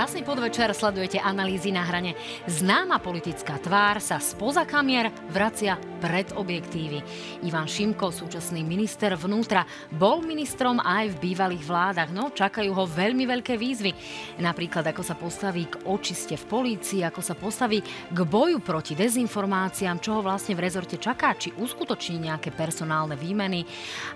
Krásny podvečer, sledujete analýzy na hrane. Známa politická tvár sa spoza kamier vracia pred objektívy. Ivan Šimko, súčasný minister vnútra, bol ministrom aj v bývalých vládach, no čakajú ho veľmi veľké výzvy. Napríklad ako sa postaví k očiste v polícii, ako sa postaví k boju proti dezinformáciám, čo ho vlastne v rezorte čaká, či uskutoční nejaké personálne výmeny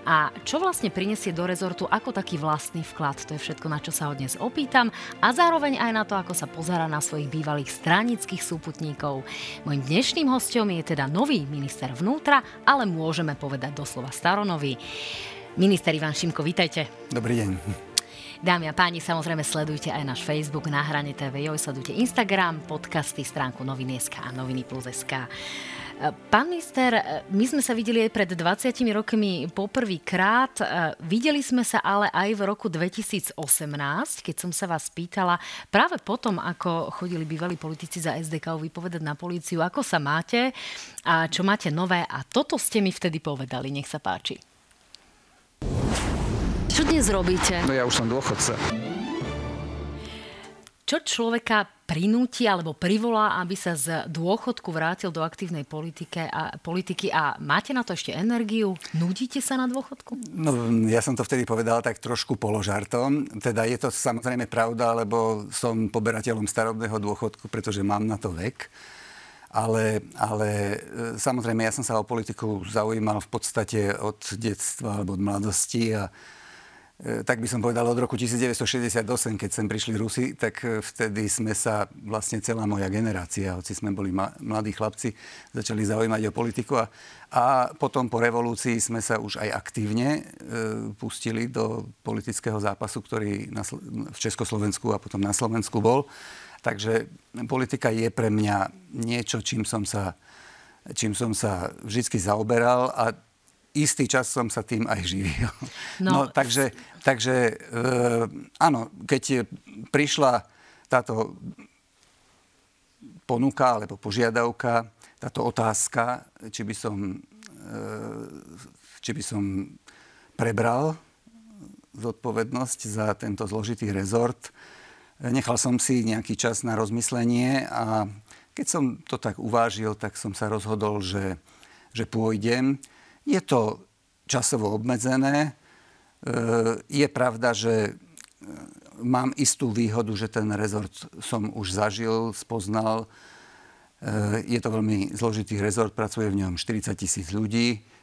a čo vlastne prinesie do rezortu ako taký vlastný vklad. To je všetko, na čo sa ho dnes opýtam a zároveň zároveň aj na to, ako sa pozera na svojich bývalých stranických súputníkov. Mojím dnešným hostom je teda nový minister vnútra, ale môžeme povedať doslova staronový. Minister Ivan Šimko, vítajte. Dobrý deň. Dámy a páni, samozrejme sledujte aj náš Facebook na hrane TV, sledujte Instagram, podcasty, stránku noviny.sk a noviny plus.sk. Pán minister, my sme sa videli aj pred 20 rokmi poprvýkrát. Videli sme sa ale aj v roku 2018, keď som sa vás pýtala práve potom, ako chodili bývalí politici za SDK vypovedať na políciu, ako sa máte a čo máte nové. A toto ste mi vtedy povedali. Nech sa páči. Čo dnes robíte? No ja už som dôchodca. Čo človeka prinúti alebo privolá, aby sa z dôchodku vrátil do aktívnej politike a, politiky a máte na to ešte energiu? Nudíte sa na dôchodku? No, ja som to vtedy povedal tak trošku položartom. Teda je to samozrejme pravda, lebo som poberateľom starobného dôchodku, pretože mám na to vek. Ale, ale e, samozrejme, ja som sa o politiku zaujímal v podstate od detstva alebo od mladosti a tak by som povedal od roku 1968, keď sem prišli Rusi, tak e, vtedy sme sa vlastne celá moja generácia, hoci sme boli mladí chlapci, začali zaujímať o politiku a, a potom po revolúcii sme sa už aj aktívne e, pustili do politického zápasu, ktorý na, v Československu a potom na Slovensku bol. Takže politika je pre mňa niečo, čím som sa, čím som sa vždy zaoberal a istý čas som sa tým aj živil. No, no takže, takže e, áno, keď prišla táto ponuka alebo požiadavka, táto otázka, či by som, e, či by som prebral zodpovednosť za tento zložitý rezort. Nechal som si nejaký čas na rozmyslenie a keď som to tak uvážil, tak som sa rozhodol, že, že pôjdem. Je to časovo obmedzené. E, je pravda, že e, mám istú výhodu, že ten rezort som už zažil, spoznal. E, je to veľmi zložitý rezort, pracuje v ňom 40 tisíc ľudí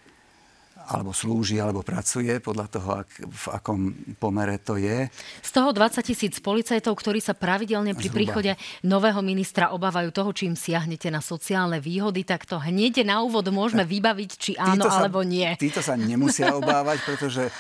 alebo slúži, alebo pracuje, podľa toho, ak, v akom pomere to je. Z toho 20 tisíc policajtov, ktorí sa pravidelne pri Zhruba. príchode nového ministra obávajú toho, či im siahnete na sociálne výhody, tak to hneď na úvod môžeme vybaviť, či áno sa, alebo nie. Títo sa nemusia obávať, pretože e,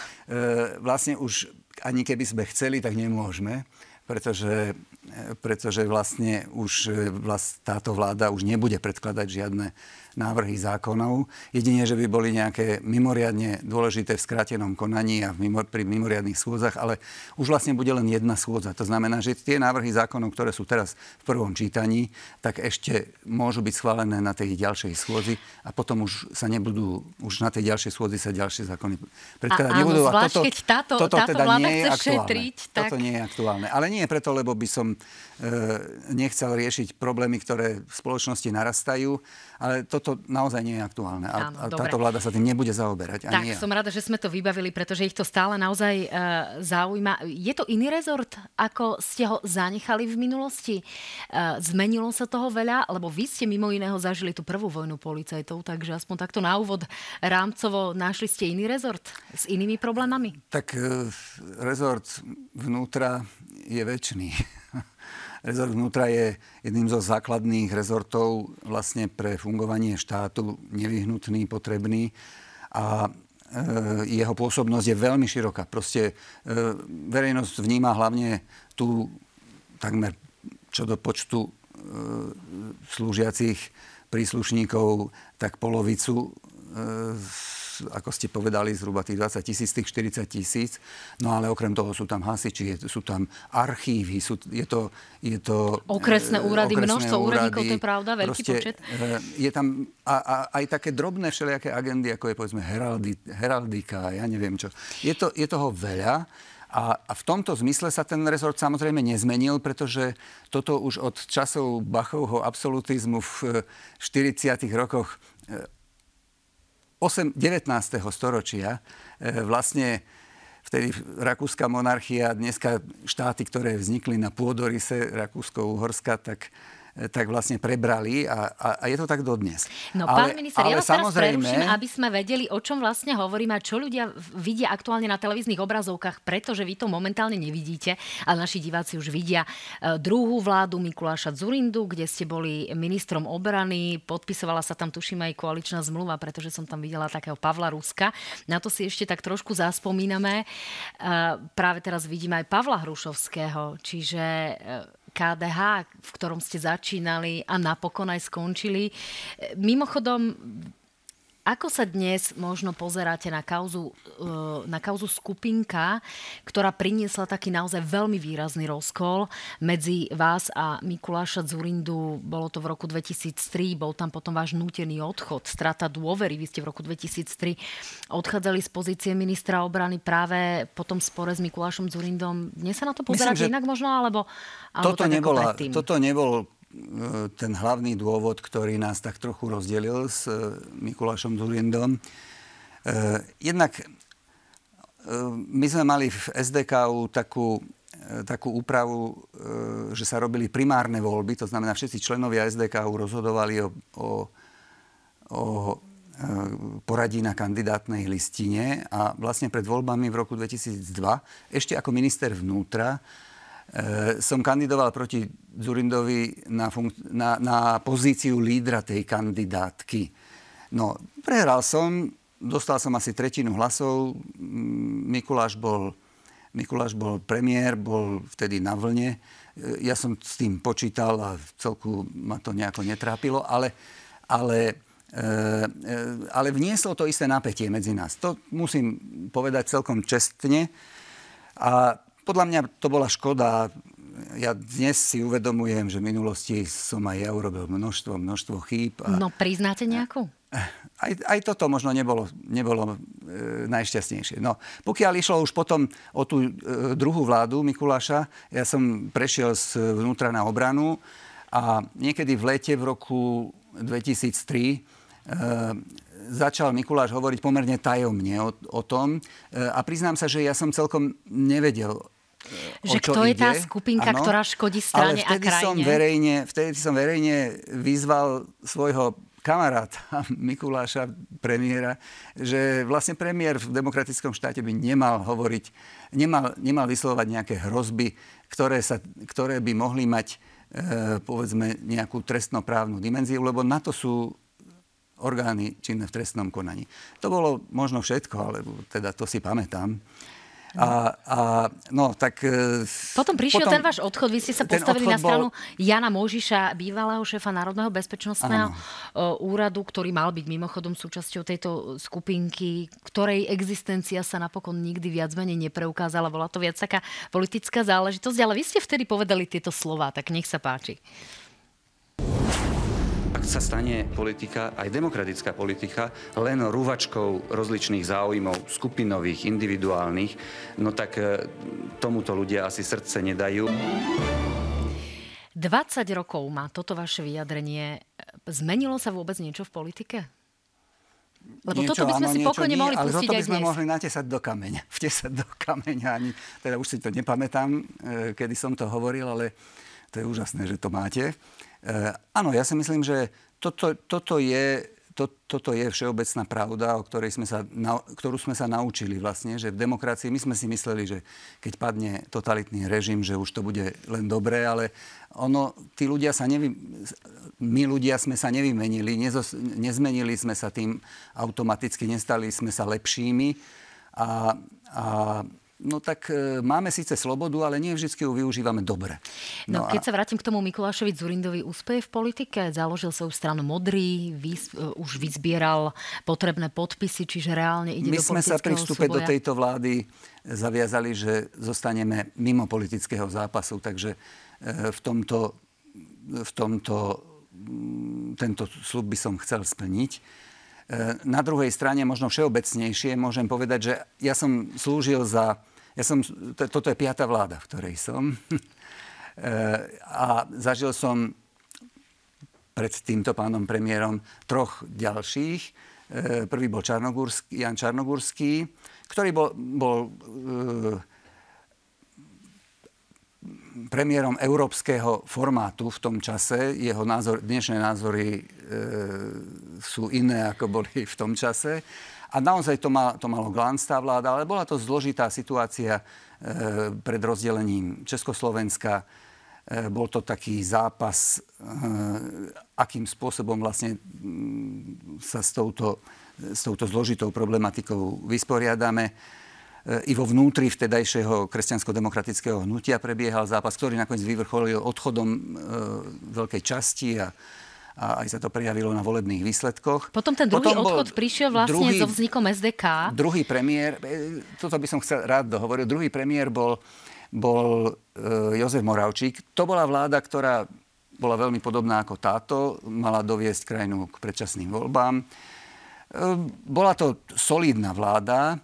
vlastne už ani keby sme chceli, tak nemôžeme pretože, e, pretože vlastne už e, vlast, táto vláda už nebude predkladať žiadne návrhy zákonov. Jedine, že by boli nejaké mimoriadne dôležité v skrátenom konaní a v mimo, pri mimoriadných schôdzach, ale už vlastne bude len jedna schôdza. To znamená, že tie návrhy zákonov, ktoré sú teraz v prvom čítaní, tak ešte môžu byť schválené na tej ďalšej schôdzi a potom už sa nebudú, už na tej ďalšej schôdzi sa ďalšie zákony predkladať nebudú. A toto, keď táto, toto táto teda nie je aktuálne. Šetriť, tak... Toto nie je aktuálne. Ale nie preto, lebo by som nechcel riešiť problémy, ktoré v spoločnosti narastajú, ale toto naozaj nie je aktuálne. A, Áno, a táto vláda sa tým nebude zaoberať. Tak, ja. som rada, že sme to vybavili, pretože ich to stále naozaj uh, zaujíma. Je to iný rezort, ako ste ho zanechali v minulosti? Uh, zmenilo sa toho veľa? Lebo vy ste mimo iného zažili tú prvú vojnu policajtov, takže aspoň takto na úvod rámcovo našli ste iný rezort s inými problémami? Tak uh, rezort vnútra je väčší. Rezort vnútra je jedným zo základných rezortov vlastne pre fungovanie štátu nevyhnutný, potrebný a e, jeho pôsobnosť je veľmi široká. Proste e, verejnosť vníma hlavne tú takmer čo do počtu e, slúžiacich príslušníkov, tak polovicu ako ste povedali, zhruba tých 20 tisíc, tých 40 tisíc. No ale okrem toho sú tam hasiči, sú tam archívy, sú, je to... Je to okresné e, úrady, okresné množstvo úrady, úradníkov, to je pravda, veľký proste, počet. E, je tam a, a, aj také drobné všelijaké agendy, ako je povedzme heraldi, heraldika, ja neviem čo. Je, to, je toho veľa A, a v tomto zmysle sa ten rezort samozrejme nezmenil, pretože toto už od časov Bachovho absolutizmu v 40. rokoch 8, 19. storočia vlastne vtedy rakúska monarchia, dneska štáty, ktoré vznikli na pôdorise Rakúsko-Uhorska, tak tak vlastne prebrali a, a, a je to tak dodnes. No ale, pán minister, ale ja vás samozrejme... teraz preruším, aby sme vedeli, o čom vlastne hovoríme a čo ľudia vidia aktuálne na televíznych obrazovkách, pretože vy to momentálne nevidíte, ale naši diváci už vidia e, druhú vládu Mikuláša Zurindu, kde ste boli ministrom obrany, podpisovala sa tam, tuším, aj koaličná zmluva, pretože som tam videla takého Pavla Ruska. Na to si ešte tak trošku zaspomíname. E, práve teraz vidím aj Pavla Hrušovského, čiže e, KDH, v ktorom ste začínali a napokon aj skončili. Mimochodom, ako sa dnes možno pozeráte na kauzu, e, na kauzu skupinka, ktorá priniesla taký naozaj veľmi výrazný rozkol medzi vás a Mikuláša Zurindu? Bolo to v roku 2003, bol tam potom váš nútený odchod, strata dôvery. Vy ste v roku 2003 odchádzali z pozície ministra obrany práve po tom spore s Mikulášom Zurindom. Dnes sa na to pozeráte Myslím, inak možno, alebo, alebo toto, nebola, toto nebol ten hlavný dôvod, ktorý nás tak trochu rozdelil s e, Mikulášom Zurindom. E, jednak e, my sme mali v SDKU takú, takú úpravu, že sa robili primárne voľby, to znamená, všetci členovia SDKU rozhodovali o, o, o poradí na kandidátnej listine a vlastne pred voľbami v roku 2002, ešte ako minister vnútra, som kandidoval proti Zurindovi na, funk- na, na pozíciu lídra tej kandidátky. No, prehral som, dostal som asi tretinu hlasov. Mikuláš bol, Mikuláš bol premiér, bol vtedy na vlne. Eh, ja som s tým počítal a celku ma to nejako netrápilo, ale, ale, e, ale vnieslo to isté napätie medzi nás. To musím povedať celkom čestne. A podľa mňa to bola škoda. Ja dnes si uvedomujem, že v minulosti som aj ja urobil množstvo, množstvo chýb. A, no priznáte nejakú? Aj, aj toto možno nebolo, nebolo e, najšťastnejšie. No, pokiaľ išlo už potom o tú e, druhú vládu Mikuláša, ja som prešiel z vnútra na obranu a niekedy v lete v roku 2003 e, začal Mikuláš hovoriť pomerne tajomne o, o tom. E, a priznám sa, že ja som celkom nevedel, že kto je tá skupinka, ano, ktorá škodí strane a krajine? Som verejne, vtedy som verejne vyzval svojho kamaráta Mikuláša, premiéra, že vlastne premiér v demokratickom štáte by nemal hovoriť, nemal, nemal vyslovať nejaké hrozby, ktoré, sa, ktoré by mohli mať e, povedzme nejakú trestnoprávnu dimenziu, lebo na to sú orgány činné v trestnom konaní. To bolo možno všetko, ale teda to si pamätám. A, a, no, tak, e, potom prišiel potom, ten váš odchod, vy ste sa postavili na stranu bol... Jana Možiša, bývalého šéfa Národného bezpečnostného Áno. E, úradu, ktorý mal byť mimochodom súčasťou tejto skupinky, ktorej existencia sa napokon nikdy viac menej nepreukázala. Bola to viac taká politická záležitosť, ale vy ste vtedy povedali tieto slova, tak nech sa páči ak sa stane politika, aj demokratická politika, len rúvačkou rozličných záujmov, skupinových, individuálnych, no tak e, tomuto ľudia asi srdce nedajú. 20 rokov má toto vaše vyjadrenie. Zmenilo sa vôbec niečo v politike? Lebo niečo, toto by sme áno, si pokojne mohli ale pustiť aj by sme dnes. mohli natesať do kameňa. Vtesať do kameňa. Ani, teda už si to nepamätám, e, kedy som to hovoril, ale to je úžasné, že to máte. Eh, áno, ja si myslím, že toto, toto je to, toto je všeobecná pravda, o ktorej sme sa, na, ktorú sme sa naučili vlastne, že v demokracii my sme si mysleli, že keď padne totalitný režim, že už to bude len dobré, ale ono, tí ľudia sa nevy, my ľudia sme sa nevymenili, nezos, nezmenili sme sa tým automaticky, nestali sme sa lepšími a, a no tak e, máme síce slobodu, ale nie vždy ju využívame dobre. No, no keď a... sa vrátim k tomu Mikulášovi Zurindovi, úspeje v politike? Založil sa už stranu Modrý, vys, uh, už vyzbieral potrebné podpisy, čiže reálne ide My do sme sa pri vstupe do tejto vlády zaviazali, že zostaneme mimo politického zápasu, takže e, v tomto, v tomto tento slub by som chcel splniť. Na druhej strane, možno všeobecnejšie, môžem povedať, že ja som slúžil za Ja som, toto je piata vláda, v ktorej som. a zažil som pred týmto pánom premiérom troch ďalších. Prvý bol Čarnogurský, Jan Čarnogurský, ktorý bol, bol premiérom európskeho formátu v tom čase. Jeho názor, dnešné názory e, sú iné, ako boli v tom čase. A naozaj to, mal, to malo glánc tá vláda, ale bola to zložitá situácia e, pred rozdelením Československa. E, bol to taký zápas, e, akým spôsobom vlastne m, sa s touto, s touto zložitou problematikou vysporiadame. E, i vo vnútri vtedajšieho kresťansko-demokratického hnutia prebiehal zápas, ktorý nakoniec vyvrcholil odchodom e, veľkej časti a, a aj sa to prejavilo na volebných výsledkoch. Potom ten druhý Potom odchod prišiel vlastne druhý, so vznikom SDK. Druhý premiér, e, toto by som chcel rád dohovoril, druhý premiér bol, bol e, Jozef Moravčík. To bola vláda, ktorá bola veľmi podobná ako táto, mala doviesť krajinu k predčasným voľbám. E, bola to solidná vláda,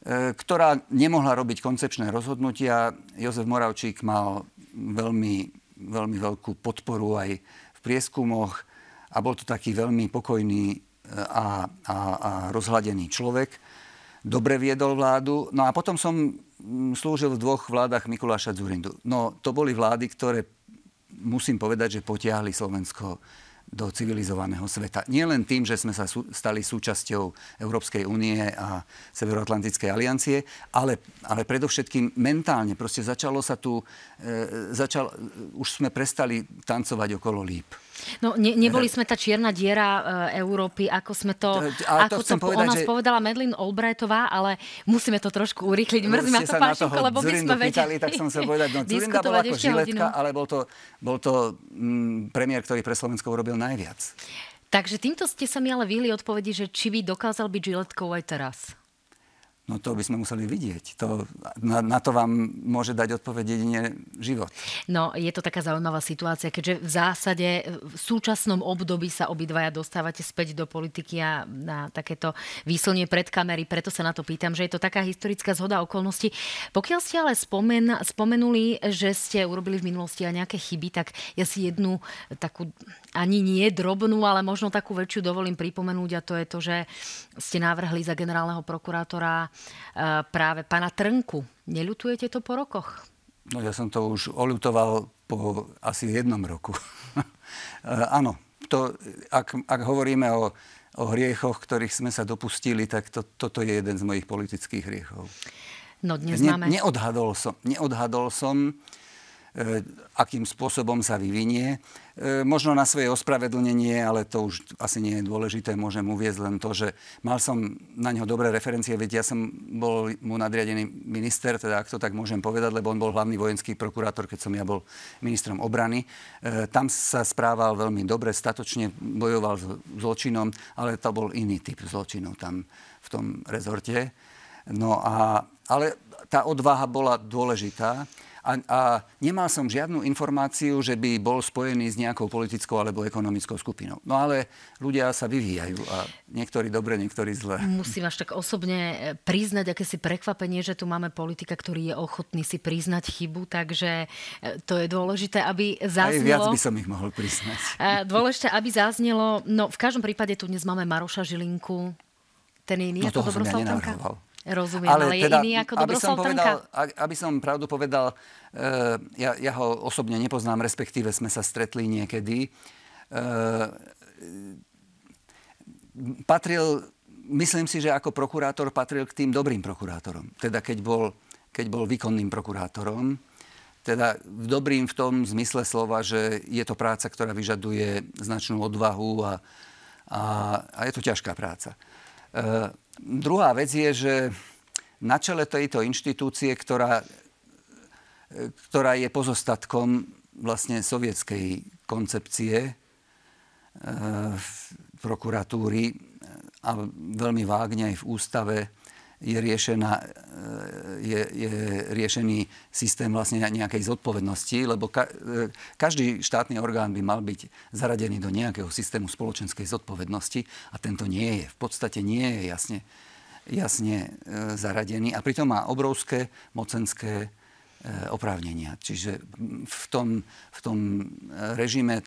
E, ktorá nemohla robiť koncepčné rozhodnutia. Jozef Moravčík mal veľmi, veľmi veľkú podporu aj v prieskumoch a bol to taký veľmi pokojný e, a, a, a rozhladený človek. Dobre viedol vládu. No a potom som slúžil v dvoch vládach Mikuláša Zurindu. No to boli vlády, ktoré musím povedať, že potiahli Slovensko do civilizovaného sveta. Nie len tým, že sme sa sú, stali súčasťou Európskej únie a Severoatlantickej aliancie, ale, ale predovšetkým mentálne. Proste začalo sa tu, e, začal, už sme prestali tancovať okolo líp. No, ne, neboli sme tá čierna diera e, Európy, ako sme to, ale ako to, to povedať, o nás že... povedala Medlin Albrightová, ale musíme to trošku urýchliť. Mrzí ma to, Pášinko, lebo by sme vedeli tak som sa povedať, no Zurinda bol ako žiletka, ale bol to, bol to mm, premiér, ktorý pre Slovensko urobil najviac. Takže týmto ste sa mi ale vyhli odpovedi, že či by dokázal byť žiletkou aj teraz. No to by sme museli vidieť. To, na, na to vám môže dať odpoveď jedine život. No je to taká zaujímavá situácia, keďže v zásade v súčasnom období sa obidvaja dostávate späť do politiky a na takéto výslnie pred kamery, preto sa na to pýtam, že je to taká historická zhoda okolností. Pokiaľ ste ale spomen, spomenuli, že ste urobili v minulosti aj nejaké chyby, tak ja si jednu takú ani nie drobnú, ale možno takú väčšiu dovolím pripomenúť a to je to, že ste navrhli za generálneho prokurátora práve pána Trnku. Neľutujete to po rokoch? No ja som to už oľutoval po asi jednom roku. Eh, áno, to, ak, ak hovoríme o, o hriechoch, ktorých sme sa dopustili, tak to, toto je jeden z mojich politických hriechov. No dnes ne, máme... Neodhadol som, neodhadol som E, akým spôsobom sa vyvinie. E, možno na svoje ospravedlnenie, ale to už asi nie je dôležité, môžem uviezť len to, že mal som na neho dobré referencie, veď ja som bol mu nadriadený minister, teda ak to tak môžem povedať, lebo on bol hlavný vojenský prokurátor, keď som ja bol ministrom obrany. E, tam sa správal veľmi dobre, statočne bojoval s zločinom, ale to bol iný typ zločinov tam v tom rezorte. No a, ale tá odvaha bola dôležitá a, a nemal som žiadnu informáciu, že by bol spojený s nejakou politickou alebo ekonomickou skupinou. No ale ľudia sa vyvíjajú a niektorí dobre, niektorí zle. Musím až tak osobne e, priznať akési prekvapenie, že tu máme politika, ktorý je ochotný si priznať chybu, takže e, to je dôležité, aby zaznelo... Aj viac by som ich mohol priznať. E, dôležité, aby zaznelo... No v každom prípade tu dnes máme Maroša Žilinku, ten je iný no, ako Dobroslav ja Rozumiem, ale, ale teda, je iný ako aby som, povedal, aby som pravdu povedal, uh, ja, ja ho osobne nepoznám, respektíve sme sa stretli niekedy. Uh, patril, myslím si, že ako prokurátor patril k tým dobrým prokurátorom. Teda keď bol, keď bol výkonným prokurátorom, teda dobrým v tom zmysle slova, že je to práca, ktorá vyžaduje značnú odvahu a, a, a je to ťažká práca. Uh, Druhá vec je, že na čele tejto inštitúcie, ktorá, ktorá je pozostatkom vlastne sovietskej koncepcie e, prokuratúry a veľmi vágne aj v ústave je, riešená, e, je, je riešený systém vlastne nejakej zodpovednosti, lebo ka, e, každý štátny orgán by mal byť zaradený do nejakého systému spoločenskej zodpovednosti a tento nie je. V podstate nie je jasne jasne zaradený a pritom má obrovské mocenské oprávnenia. Čiže v tom, v tom režime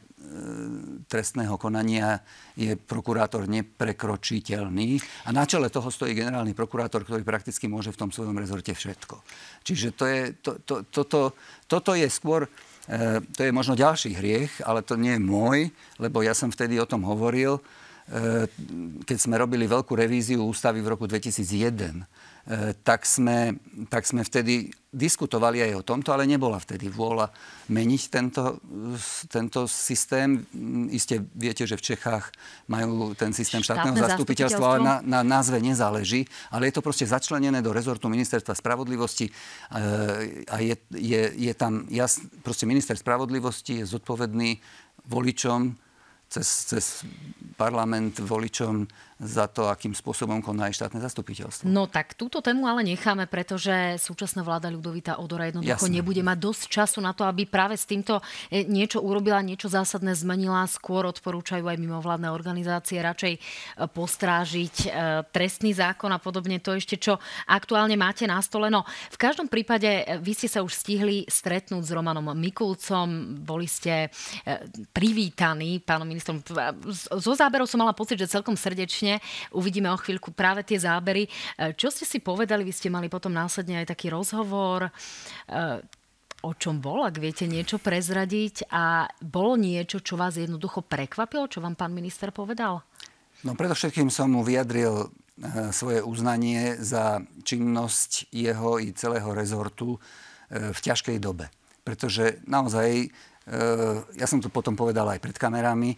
trestného konania je prokurátor neprekročiteľný a na čele toho stojí generálny prokurátor, ktorý prakticky môže v tom svojom rezorte všetko. Čiže to je, to, to, to, to, toto je skôr E, to je možno ďalší hriech, ale to nie je môj, lebo ja som vtedy o tom hovoril, e, keď sme robili veľkú revíziu ústavy v roku 2001 E, tak sme, tak sme vtedy diskutovali aj o tomto, ale nebola vtedy vôľa meniť tento, tento systém. Iste viete, že v Čechách majú ten systém štátneho Štátne zastupiteľstva, ale na, na názve nezáleží. Ale je to proste začlenené do rezortu ministerstva spravodlivosti e, a je, je, je tam jasný, proste minister spravodlivosti je zodpovedný voličom cez, cez parlament voličom za to, akým spôsobom koná aj štátne zastupiteľstvo. No tak túto tému ale necháme, pretože súčasná vláda Ľudovita Odora jednoducho Jasne. nebude mať dosť času na to, aby práve s týmto e, niečo urobila, niečo zásadné zmenila. Skôr odporúčajú aj mimovládne organizácie radšej e, postrážiť e, trestný zákon a podobne. To ešte, čo aktuálne máte na stole. No, v každom prípade vy ste sa už stihli stretnúť s Romanom Mikulcom. Boli ste privítaní pánom ministrom. Zo záberov som mala pocit, že celkom srdečne Uvidíme o chvíľku práve tie zábery. E, čo ste si povedali? Vy ste mali potom následne aj taký rozhovor. E, o čom bol, ak viete niečo prezradiť a bolo niečo, čo vás jednoducho prekvapilo, čo vám pán minister povedal? No predovšetkým som mu vyjadril e, svoje uznanie za činnosť jeho i celého rezortu v ťažkej dobe. Pretože naozaj, ja som to potom povedal aj pred kamerami,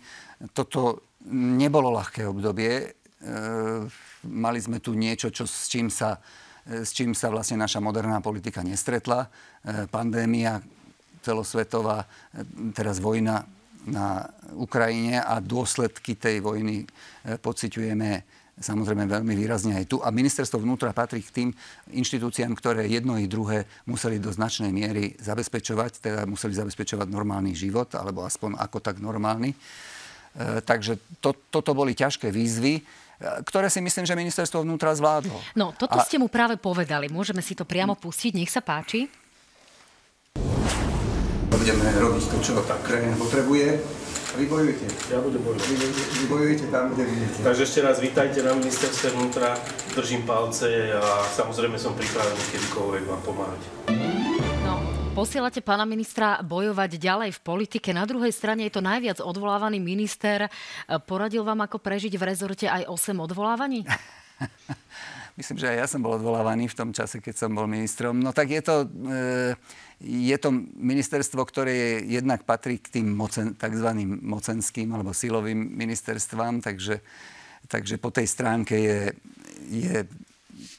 toto nebolo ľahké obdobie. Ehm, mali sme tu niečo, čo, s, čím sa, s čím sa vlastne naša moderná politika nestretla. Ehm, pandémia celosvetová, teraz vojna na Ukrajine a dôsledky tej vojny pociťujeme samozrejme veľmi výrazne aj tu. A ministerstvo vnútra patrí k tým inštitúciám, ktoré jedno i druhé museli do značnej miery zabezpečovať, teda museli zabezpečovať normálny život, alebo aspoň ako tak normálny. Takže to, toto boli ťažké výzvy ktoré si myslím, že ministerstvo vnútra zvládlo. No, toto a... ste mu práve povedali. Môžeme si to priamo pustiť. Nech sa páči. Budeme robiť to, čo tá krajina potrebuje. Vy bojujete. Ja budem bojovať. Vy, vy, vy bojujete tam, kde vidíte. Takže ešte raz vítajte na ministerstve vnútra. Držím palce a samozrejme som pripravený kedykoľvek vám pomáhať. Posielate pána ministra bojovať ďalej v politike. Na druhej strane je to najviac odvolávaný minister. Poradil vám, ako prežiť v rezorte aj 8 odvolávaní? Myslím, že aj ja som bol odvolávaný v tom čase, keď som bol ministrom. No tak je to, e, je to ministerstvo, ktoré je, jednak patrí k tým mocen, tzv. mocenským alebo silovým ministerstvám, takže, takže po tej stránke je, je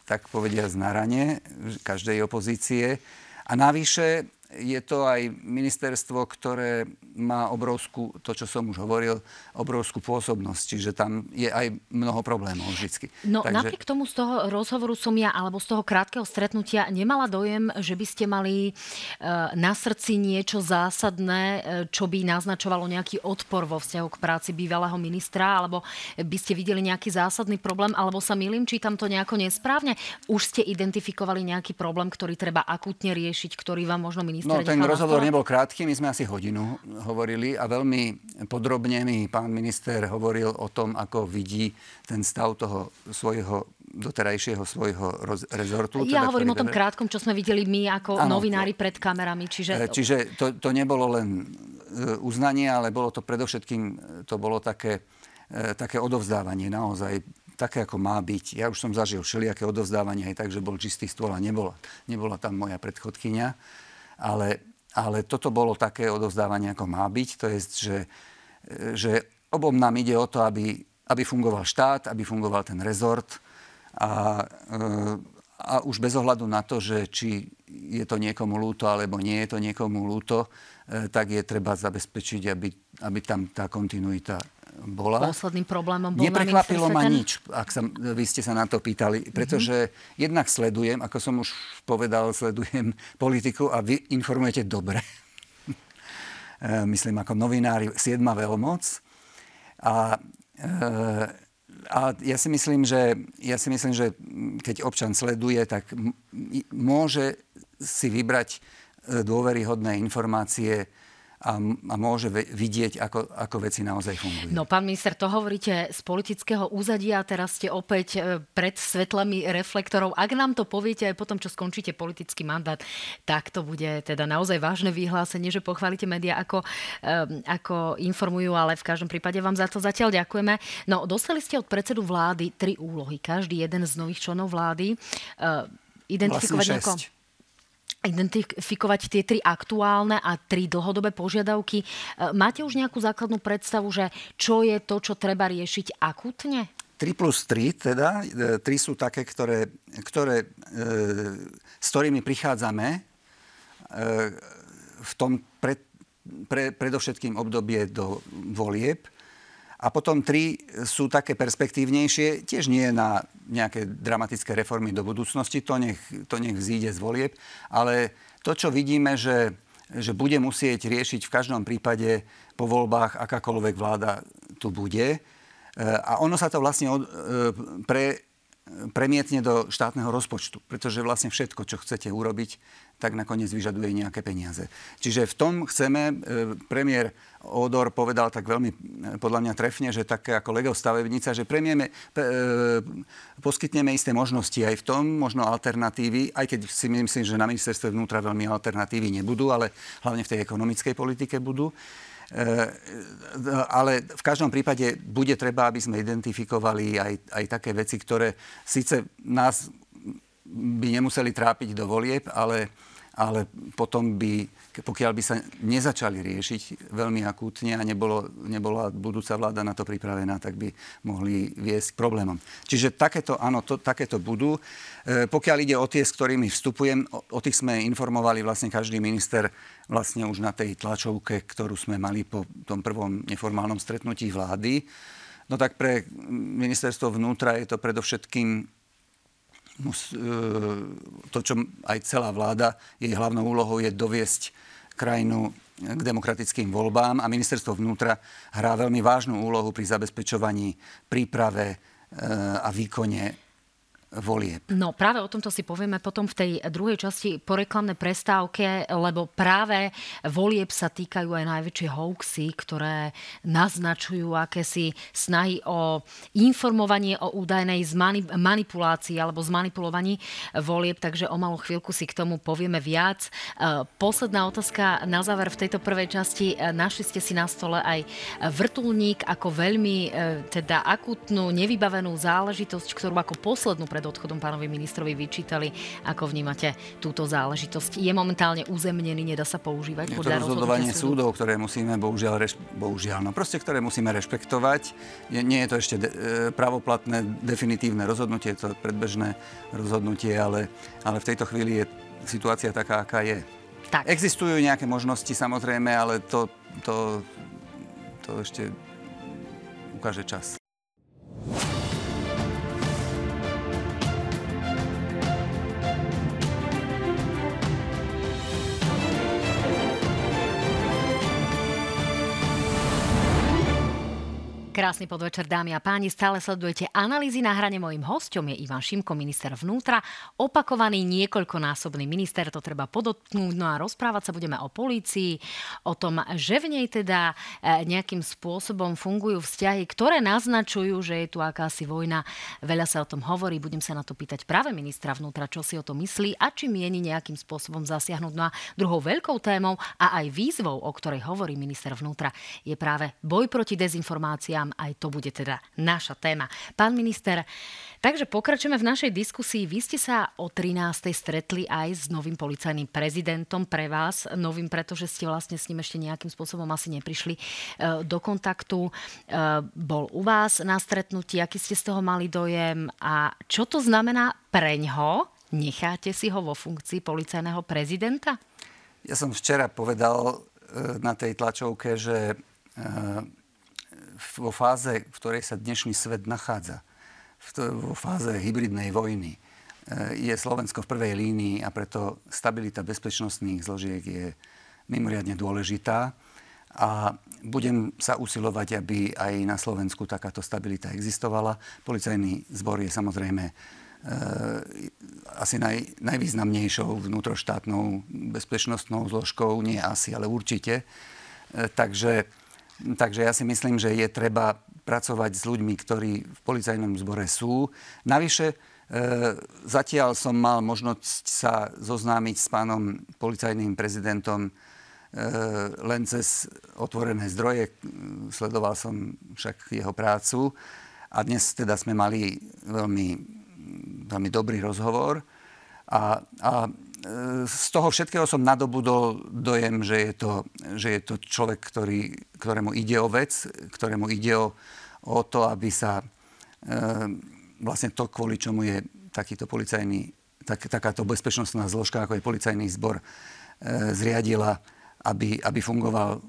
tak povediať na rane každej opozície. A navyše je to aj ministerstvo, ktoré má obrovskú, to čo som už hovoril, obrovskú pôsobnosť. Čiže tam je aj mnoho problémov vždy. No Takže... napriek tomu z toho rozhovoru som ja, alebo z toho krátkeho stretnutia nemala dojem, že by ste mali e, na srdci niečo zásadné, e, čo by naznačovalo nejaký odpor vo vzťahu k práci bývalého ministra, alebo by ste videli nejaký zásadný problém, alebo sa milím, čítam to nejako nesprávne. Už ste identifikovali nejaký problém, ktorý treba akútne riešiť, ktorý vám možno minister No, ten rozhovor nebol krátky, my sme asi hodinu hovorili a veľmi podrobne mi pán minister hovoril o tom, ako vidí ten stav toho svojho doterajšieho svojho roz, rezortu. Ja teda hovorím o tom krátkom, čo sme videli my ako ano, novinári pred kamerami. Čiže, e, čiže to, to nebolo len e, uznanie, ale bolo to predovšetkým, to bolo také, e, také odovzdávanie naozaj také, ako má byť. Ja už som zažil všelijaké odovzdávanie aj tak, že bol čistý stôl a nebola, nebola tam moja predchodkynia ale, ale toto bolo také odovzdávanie, ako má byť. To je, že, že obom nám ide o to, aby, aby fungoval štát, aby fungoval ten rezort a, a už bez ohľadu na to, že či je to niekomu lúto alebo nie je to niekomu lúto, e, tak je treba zabezpečiť, aby, aby tam tá kontinuita bola. Posledným problémom bol Neprekvapilo ma nič, ak sa, vy ste sa na to pýtali, pretože mm-hmm. jednak sledujem, ako som už povedal, sledujem politiku a vy informujete dobre. E, myslím, ako novinári, siedma veľmoc. A e, a ja si myslím, že, ja si myslím, že keď občan sleduje, tak môže si vybrať e, dôveryhodné informácie a, a môže vidieť, ako, ako veci naozaj fungujú. No, pán minister, to hovoríte z politického úzadia, teraz ste opäť e, pred svetlami reflektorov. Ak nám to poviete aj potom, čo skončíte politický mandát, tak to bude teda naozaj vážne vyhlásenie, že pochválite médiá, ako, um, ako informujú, ale v každom prípade vám za to zatiaľ ďakujeme. No, dostali ste od predsedu vlády tri úlohy. Každý jeden z nových členov vlády. Uh, identifikovať vlastne identifikovať tie tri aktuálne a tri dlhodobé požiadavky. E, máte už nejakú základnú predstavu, že čo je to, čo treba riešiť akutne? 3 plus 3, teda, 3 e, sú také, ktoré, ktoré, e, s ktorými prichádzame v tom pred, pre, predovšetkým obdobie do volieb a potom tri sú také perspektívnejšie, tiež nie na nejaké dramatické reformy do budúcnosti, to nech, to nech vzíde z volieb, ale to, čo vidíme, že, že bude musieť riešiť v každom prípade po voľbách akákoľvek vláda tu bude. E, a ono sa to vlastne e, pre, premietne do štátneho rozpočtu, pretože vlastne všetko, čo chcete urobiť, tak nakoniec vyžaduje nejaké peniaze. Čiže v tom chceme, e, premiér Odor povedal tak veľmi e, podľa mňa trefne, že také ako Lego stavebnica, že premieme, poskytneme isté možnosti aj v tom, možno alternatívy, aj keď si myslím, že na ministerstve vnútra veľmi alternatívy nebudú, ale hlavne v tej ekonomickej politike budú. E, ale v každom prípade bude treba, aby sme identifikovali aj, aj také veci, ktoré síce nás by nemuseli trápiť do volieb, ale, ale potom by, pokiaľ by sa nezačali riešiť veľmi akútne a nebolo, nebola budúca vláda na to pripravená, tak by mohli viesť k problémom. Čiže takéto, áno, to, takéto budú. E, pokiaľ ide o tie, s ktorými vstupujem, o, o tých sme informovali vlastne každý minister vlastne už na tej tlačovke, ktorú sme mali po tom prvom neformálnom stretnutí vlády. No tak pre ministerstvo vnútra je to predovšetkým to, čo aj celá vláda, jej hlavnou úlohou je doviesť krajinu k demokratickým voľbám a ministerstvo vnútra hrá veľmi vážnu úlohu pri zabezpečovaní, príprave e, a výkone volieb. No práve o tomto si povieme potom v tej druhej časti po reklamnej prestávke, lebo práve volieb sa týkajú aj najväčšie hoaxy, ktoré naznačujú akési snahy o informovanie o údajnej manipulácii alebo zmanipulovaní volieb, takže o malú chvíľku si k tomu povieme viac. E, posledná otázka na záver v tejto prvej časti. E, našli ste si na stole aj vrtulník ako veľmi e, teda akutnú, nevybavenú záležitosť, ktorú ako poslednú pred odchodom pánovi ministrovi vyčítali. Ako vnímate túto záležitosť? Je momentálne uzemnený, nedá sa používať je podľa to rozhodovanie súdu? súdov, ktoré musíme bohužiaľ, reš, bohužiaľ, no proste, ktoré musíme rešpektovať. Je, nie je to ešte de, e, pravoplatné, definitívne rozhodnutie, je to predbežné rozhodnutie, ale, ale v tejto chvíli je situácia taká, aká je. Tak. Existujú nejaké možnosti samozrejme, ale to, to, to ešte ukáže čas. Krásny podvečer, dámy a páni. Stále sledujete analýzy na hrane. Mojím hostom je Ivan Šimko, minister vnútra. Opakovaný niekoľkonásobný minister, to treba podotknúť. No a rozprávať sa budeme o polícii, o tom, že v nej teda e, nejakým spôsobom fungujú vzťahy, ktoré naznačujú, že je tu akási vojna. Veľa sa o tom hovorí. Budem sa na to pýtať práve ministra vnútra, čo si o tom myslí a či mieni nejakým spôsobom zasiahnuť. No a druhou veľkou témou a aj výzvou, o ktorej hovorí minister vnútra, je práve boj proti dezinformáciám vám aj to bude teda naša téma. Pán minister, takže pokračujeme v našej diskusii. Vy ste sa o 13. stretli aj s novým policajným prezidentom pre vás. Novým, pretože ste vlastne s ním ešte nejakým spôsobom asi neprišli e, do kontaktu. E, bol u vás na stretnutí, aký ste z toho mali dojem a čo to znamená preňho? Necháte si ho vo funkcii policajného prezidenta? Ja som včera povedal e, na tej tlačovke, že vo fáze, v ktorej sa dnešný svet nachádza, vo fáze hybridnej vojny, e, je Slovensko v prvej línii a preto stabilita bezpečnostných zložiek je mimoriadne dôležitá. a budem sa usilovať, aby aj na Slovensku takáto stabilita existovala. Policajný zbor je samozrejme e, asi naj, najvýznamnejšou vnútroštátnou bezpečnostnou zložkou, nie asi, ale určite. E, takže, takže ja si myslím, že je treba pracovať s ľuďmi, ktorí v policajnom zbore sú. Navyše, e, zatiaľ som mal možnosť sa zoznámiť s pánom policajným prezidentom Eh, len cez otvorené zdroje. Sledoval som však jeho prácu a dnes teda sme mali veľmi, veľmi dobrý rozhovor. A, a z toho všetkého som nadobudol dojem, že je to, že je to človek, ktorý, ktorému ide o vec, ktorému ide o, o to, aby sa e, vlastne to, kvôli čomu je takýto policajný, tak, takáto bezpečnostná zložka, ako je policajný zbor, e, zriadila, aby, aby, fungoval,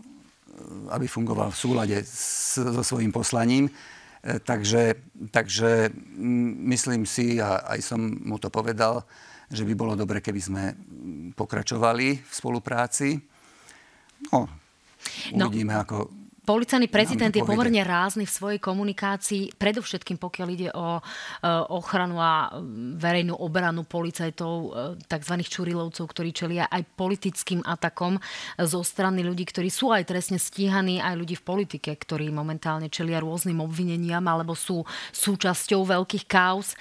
aby fungoval v súlade s, so svojím poslaním. E, takže, takže myslím si, a aj som mu to povedal, že by bolo dobre, keby sme pokračovali v spolupráci. No, no. uvidíme, no. ako, Policajný prezident je pomerne rázny v svojej komunikácii, predovšetkým pokiaľ ide o e, ochranu a verejnú obranu policajtov, e, tzv. čurilovcov, ktorí čelia aj politickým atakom zo strany ľudí, ktorí sú aj trestne stíhaní, aj ľudí v politike, ktorí momentálne čelia rôznym obvineniam alebo sú súčasťou veľkých kauz. E,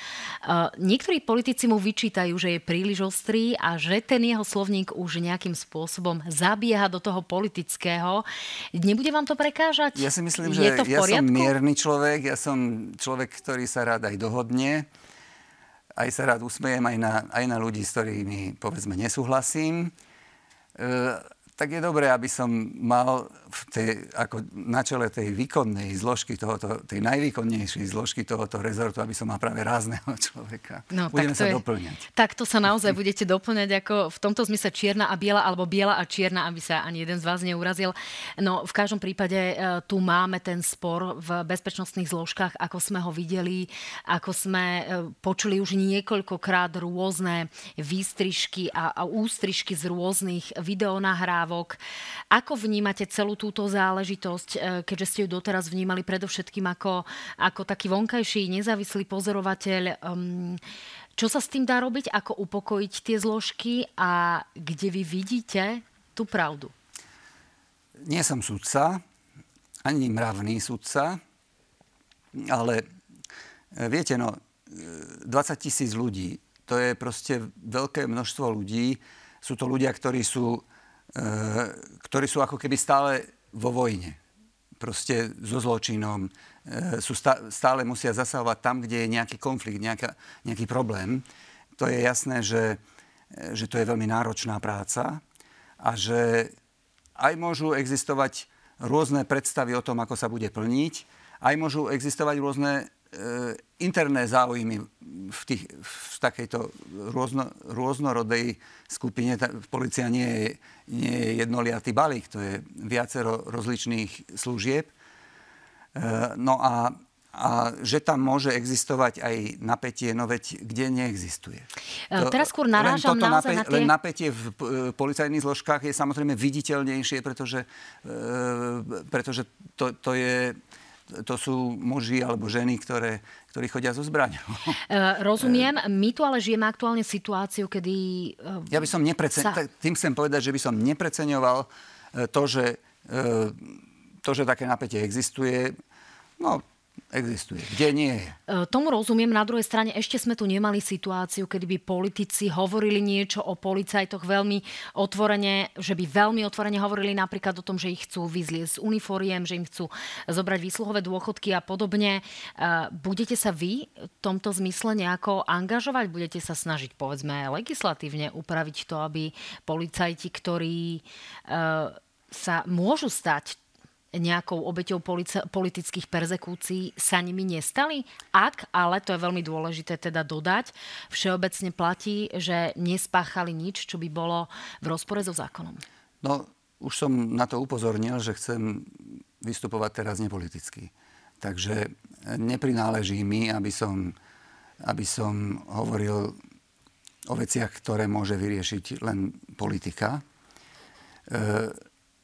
niektorí politici mu vyčítajú, že je príliš ostrý a že ten jeho slovník už nejakým spôsobom zabieha do toho politického. Nebude vám to pre prekážať? Ja si myslím, že je to v ja som mierny človek, ja som človek, ktorý sa rád aj dohodne. Aj sa rád usmejem aj na, aj na ľudí, s ktorými, povedzme, nesúhlasím. E, tak je dobré, aby som mal v tej, ako na čele tej výkonnej zložky tohoto, tej najvýkonnejšej zložky tohoto rezortu, aby som mal práve rázneho človeka. No, Budeme sa je, doplňať. Takto sa naozaj budete doplňať ako v tomto zmysle čierna a biela, alebo biela a čierna, aby sa ani jeden z vás neurazil. No v každom prípade e, tu máme ten spor v bezpečnostných zložkách, ako sme ho videli, ako sme e, počuli už niekoľkokrát rôzne výstrižky a, a ústrižky z rôznych videonahrávok dodávok. Ako vnímate celú túto záležitosť, e, keďže ste ju doteraz vnímali predovšetkým ako, ako taký vonkajší nezávislý pozorovateľ? Um, čo sa s tým dá robiť? Ako upokojiť tie zložky a kde vy vidíte tú pravdu? Nie som sudca, ani mravný sudca, ale e, viete, no, 20 e, tisíc ľudí, to je proste veľké množstvo ľudí. Sú to ľudia, ktorí sú ktorí sú ako keby stále vo vojne. Proste so zločinom. Eh, sú stále musia zasahovať tam, kde je nejaký konflikt, nejaká, nejaký problém. To je jasné, že, eh, že to je veľmi náročná práca a že aj môžu existovať rôzne predstavy o tom, ako sa bude plniť, aj môžu existovať rôzne interné záujmy v, tých, v takejto rôzno, rôznorodej skupine. Polícia nie je, nie je jednoliatý balík, to je viacero rozličných služieb. E, no a, a že tam môže existovať aj napätie, no veď kde neexistuje. E, to, Teraz skôr narážam len naozaj napätie, na tie... Len napätie v policajných zložkách je samozrejme viditeľnejšie, pretože, pretože to, to je to sú muži alebo ženy, ktoré, ktorí chodia so zbraňou. Uh, rozumiem. My tu ale žijeme aktuálne situáciu, kedy... Uh, ja by som nepreceňoval, sa... tým chcem povedať, že by som nepreceňoval to, že, to, že také napätie existuje. No, existuje. Kde nie je? E, tomu rozumiem. Na druhej strane ešte sme tu nemali situáciu, kedy by politici hovorili niečo o policajtoch veľmi otvorene, že by veľmi otvorene hovorili napríklad o tom, že ich chcú vyzliesť z uniforiem, že im chcú zobrať výsluhové dôchodky a podobne. E, budete sa vy v tomto zmysle nejako angažovať? Budete sa snažiť, povedzme, legislatívne upraviť to, aby policajti, ktorí e, sa môžu stať nejakou obeťou politických perzekúcií sa nimi nestali? Ak, ale to je veľmi dôležité teda dodať, všeobecne platí, že nespáchali nič, čo by bolo v rozpore so zákonom. No, už som na to upozornil, že chcem vystupovať teraz nepoliticky. Takže neprináleží mi, aby som, aby som hovoril o veciach, ktoré môže vyriešiť len politika. E,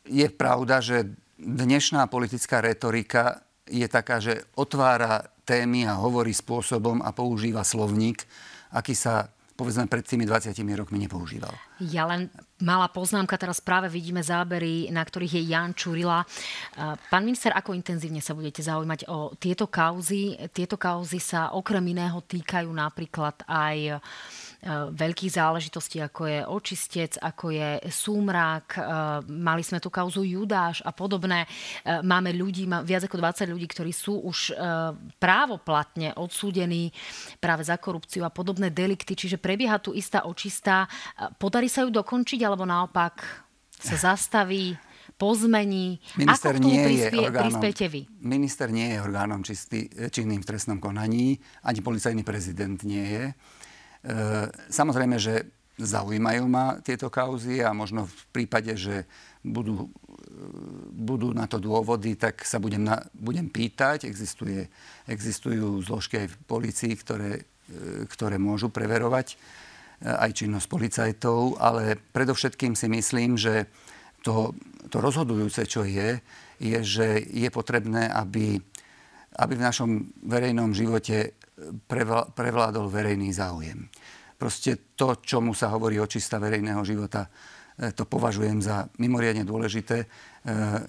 je pravda, že dnešná politická retorika je taká, že otvára témy a hovorí spôsobom a používa slovník, aký sa povedzme pred tými 20 rokmi nepoužíval. Ja len malá poznámka, teraz práve vidíme zábery, na ktorých je Jan Čurila. Pán minister, ako intenzívne sa budete zaujímať o tieto kauzy? Tieto kauzy sa okrem iného týkajú napríklad aj Eh, veľkých záležitostí, ako je očistec, ako je súmrak. Eh, mali sme tu kauzu Judáš a podobné. Eh, máme ľudí, viac ako 20 ľudí, ktorí sú už právoplatne odsúdení práve za korupciu a podobné delikty. Čiže prebieha tu istá očistá. Podarí sa ju dokončiť, alebo naopak sa zastaví? pozmení. Minister Ako nie prispie, je orgánom, prispiete vy? Minister nie je orgánom čistý, činným v trestnom konaní, ani policajný prezident nie je. E, samozrejme, že zaujímajú ma tieto kauzy a možno v prípade, že budú, e, budú na to dôvody, tak sa budem, na, budem pýtať. Existuje, existujú zložky aj v policii, ktoré, e, ktoré môžu preverovať aj činnosť policajtov, ale predovšetkým si myslím, že to, to rozhodujúce, čo je, je, že je potrebné, aby, aby v našom verejnom živote prevládol verejný záujem. Proste to, čomu sa hovorí očista verejného života, e, to považujem za mimoriadne dôležité. E,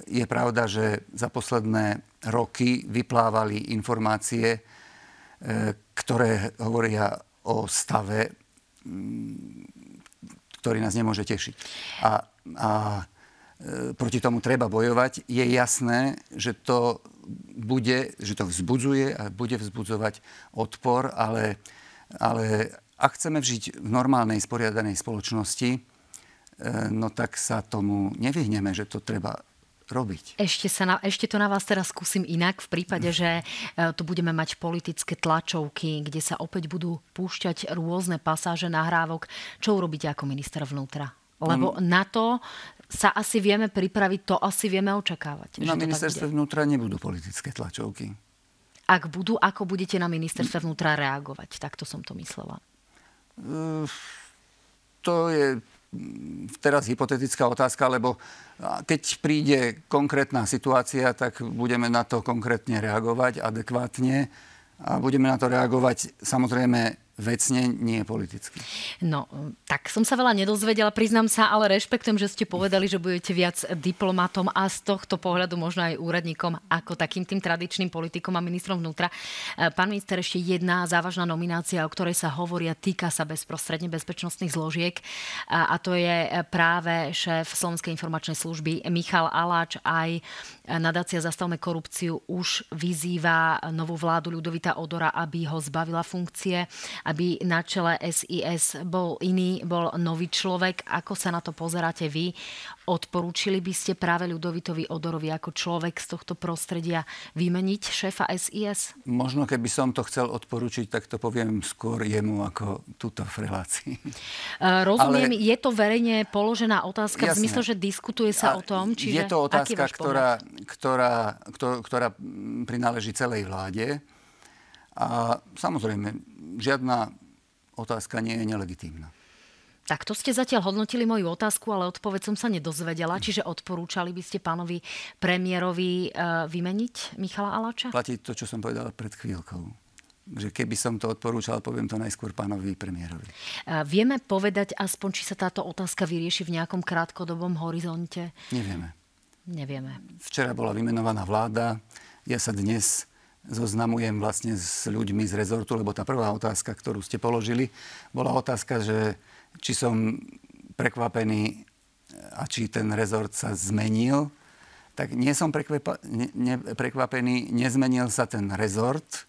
je pravda, že za posledné roky vyplávali informácie, ktoré hovoria o stave, ktorý nás nemôže tešiť. A, a proti tomu treba bojovať. Je jasné, že to bude, že to vzbudzuje a bude vzbudzovať odpor, ale, ale ak chceme žiť v normálnej, sporiadanej spoločnosti, e, no tak sa tomu nevyhneme, že to treba robiť. Ešte, sa na, ešte to na vás teraz skúsim inak. V prípade, že e, tu budeme mať politické tlačovky, kde sa opäť budú púšťať rôzne pasáže nahrávok, čo urobíte ako minister vnútra? Lebo mm. na to sa asi vieme pripraviť, to asi vieme očakávať. Na ministerstve vnútra nebudú politické tlačovky. Ak budú, ako budete na ministerstve vnútra reagovať? Takto som to myslela. Uh, to je teraz hypotetická otázka, lebo keď príde konkrétna situácia, tak budeme na to konkrétne reagovať adekvátne a budeme na to reagovať samozrejme vecne, nie politicky. No, tak som sa veľa nedozvedela, priznám sa, ale rešpektujem, že ste povedali, že budete viac diplomatom a z tohto pohľadu možno aj úradníkom ako takým tým tradičným politikom a ministrom vnútra. E, pán minister, ešte jedna závažná nominácia, o ktorej sa hovoria, týka sa bezprostredne bezpečnostných zložiek a to je práve šéf Slovenskej informačnej služby Michal Aláč. Aj nadácia Zastavme korupciu už vyzýva novú vládu Ľudovita Odora, aby ho zbavila funkcie aby na čele SIS bol iný, bol nový človek. Ako sa na to pozeráte vy? Odporúčili by ste práve Ľudovitovi Odorovi ako človek z tohto prostredia vymeniť šéfa SIS? Možno keby som to chcel odporúčiť, tak to poviem skôr jemu ako túto v relácii. E, rozumiem, Ale... je to verejne položená otázka Jasne. v zmysle, že diskutuje sa A o tom? Čiže je to otázka, ktorá, ktorá, ktorá, ktorá prináleží celej vláde. A samozrejme, žiadna otázka nie je nelegitímna. Tak to ste zatiaľ hodnotili moju otázku, ale odpoveď som sa nedozvedela. Čiže odporúčali by ste pánovi premiérovi uh, vymeniť Michala Alača? Platí to, čo som povedal pred chvíľkou. Že keby som to odporúčal, poviem to najskôr pánovi premiérovi. Uh, vieme povedať aspoň, či sa táto otázka vyrieši v nejakom krátkodobom horizonte? Nevieme. Nevieme. Včera bola vymenovaná vláda. Ja sa dnes zoznamujem vlastne s ľuďmi z rezortu, lebo tá prvá otázka, ktorú ste položili, bola otázka, že či som prekvapený a či ten rezort sa zmenil. Tak nie som prekvapa- ne, ne, prekvapený, nezmenil sa ten rezort,